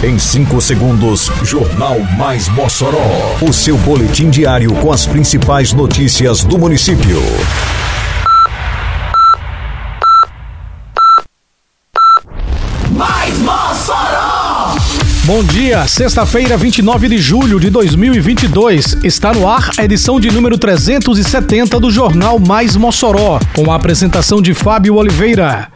Em 5 segundos, Jornal Mais Mossoró. O seu boletim diário com as principais notícias do município. Mais Mossoró! Bom dia, sexta-feira, 29 de julho de 2022. Está no ar a edição de número 370 do Jornal Mais Mossoró, com a apresentação de Fábio Oliveira.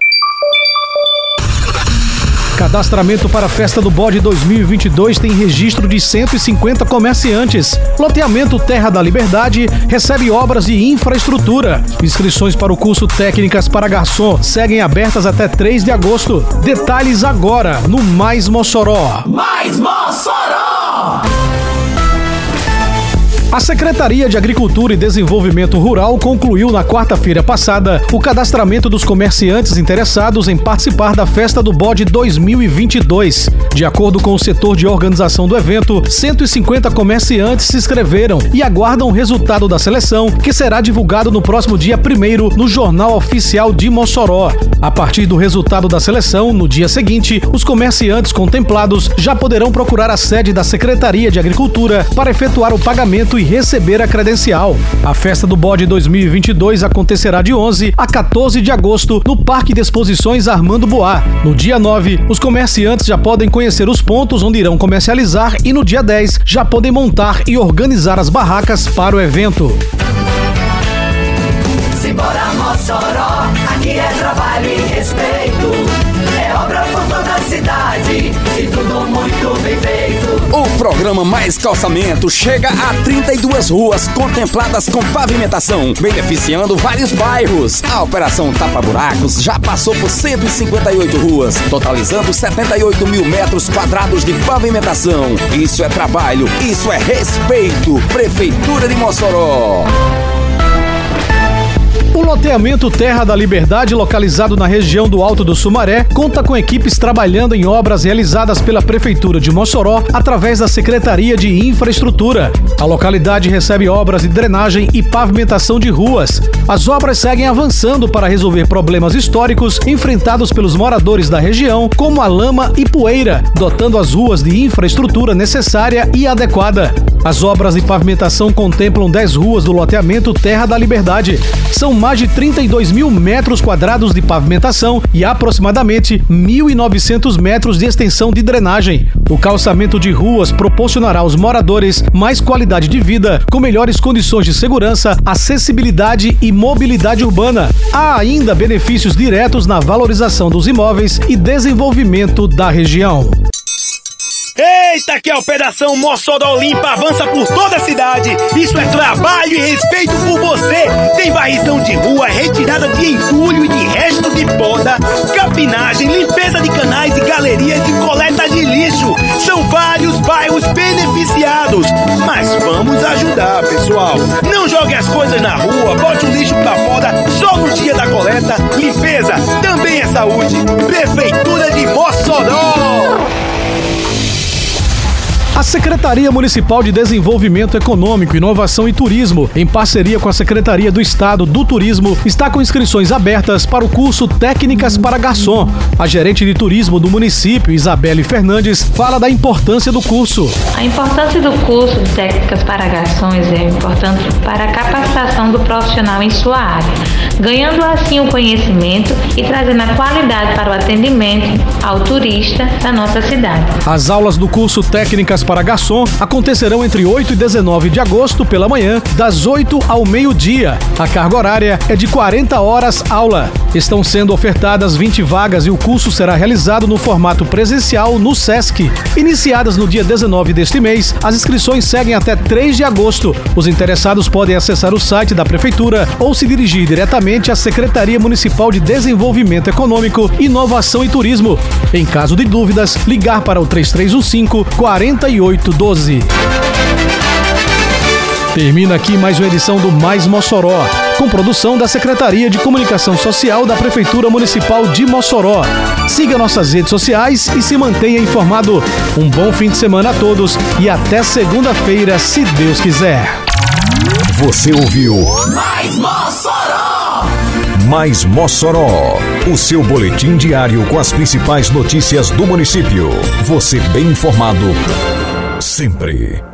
Cadastramento para a Festa do Bode 2022 tem registro de 150 comerciantes. Loteamento Terra da Liberdade recebe obras de infraestrutura. Inscrições para o curso Técnicas para Garçom seguem abertas até 3 de agosto. Detalhes agora no Mais Mossoró. Mais Mossoró! Secretaria de Agricultura e Desenvolvimento Rural concluiu na quarta-feira passada o cadastramento dos comerciantes interessados em participar da Festa do Bode 2022. De acordo com o setor de organização do evento, 150 comerciantes se inscreveram e aguardam o resultado da seleção, que será divulgado no próximo dia 1 no Jornal Oficial de Mossoró. A partir do resultado da seleção, no dia seguinte, os comerciantes contemplados já poderão procurar a sede da Secretaria de Agricultura para efetuar o pagamento e receber a credencial. A Festa do Bode 2022 acontecerá de 11 a 14 de agosto no Parque de Exposições Armando Boá. No dia 9, os comerciantes já podem conhecer os pontos onde irão comercializar e no dia 10 já podem montar e organizar as barracas para o evento. Simbora Mossoró, aqui é trabalho e respeito. É obra O programa Mais Calçamento chega a 32 ruas contempladas com pavimentação, beneficiando vários bairros. A Operação Tapa Buracos já passou por 158 ruas, totalizando 78 mil metros quadrados de pavimentação. Isso é trabalho, isso é respeito. Prefeitura de Mossoró. O loteamento Terra da Liberdade, localizado na região do Alto do Sumaré, conta com equipes trabalhando em obras realizadas pela Prefeitura de Mossoró através da Secretaria de Infraestrutura. A localidade recebe obras de drenagem e pavimentação de ruas. As obras seguem avançando para resolver problemas históricos enfrentados pelos moradores da região, como a lama e poeira, dotando as ruas de infraestrutura necessária e adequada. As obras de pavimentação contemplam 10 ruas do loteamento Terra da Liberdade. São mais de 32 mil metros quadrados de pavimentação e aproximadamente 1.900 metros de extensão de drenagem. O calçamento de ruas proporcionará aos moradores mais qualidade de vida, com melhores condições de segurança, acessibilidade e mobilidade urbana. Há ainda benefícios diretos na valorização dos imóveis e desenvolvimento da região. Eita, que a Operação Mossoró Limpa avança por toda a cidade. Isso é trabalho e respeito por você. Tem varrição de rua, retirada de entulho e de resto de poda, capinagem, limpeza de canais e galerias e coleta de lixo. São vários bairros beneficiados. Vamos ajudar, pessoal. Não jogue as coisas na rua, bote o lixo pra fora só no dia da coleta. Limpeza também é saúde. Prefeitura de Mossoró. Secretaria Municipal de Desenvolvimento Econômico, Inovação e Turismo, em parceria com a Secretaria do Estado do Turismo, está com inscrições abertas para o curso Técnicas para Garçom. A gerente de turismo do município, Isabelle Fernandes, fala da importância do curso. A importância do curso de Técnicas para Garçons é importante para a capacitação do profissional em sua área, ganhando assim o conhecimento e trazendo a qualidade para o atendimento ao turista da nossa cidade. As aulas do curso Técnicas para Garçom acontecerão entre 8 e 19 de agosto pela manhã, das 8 ao meio-dia. A carga horária é de 40 horas aula. Estão sendo ofertadas 20 vagas e o curso será realizado no formato presencial no SESC. Iniciadas no dia 19 deste mês, as inscrições seguem até 3 de agosto. Os interessados podem acessar o site da Prefeitura ou se dirigir diretamente à Secretaria Municipal de Desenvolvimento Econômico, Inovação e Turismo. Em caso de dúvidas, ligar para o 3315 4812. Termina aqui mais uma edição do Mais Mossoró, com produção da Secretaria de Comunicação Social da Prefeitura Municipal de Mossoró. Siga nossas redes sociais e se mantenha informado. Um bom fim de semana a todos e até segunda-feira, se Deus quiser. Você ouviu Mais Mossoró! Mais Mossoró, o seu boletim diário com as principais notícias do município. Você bem informado sempre.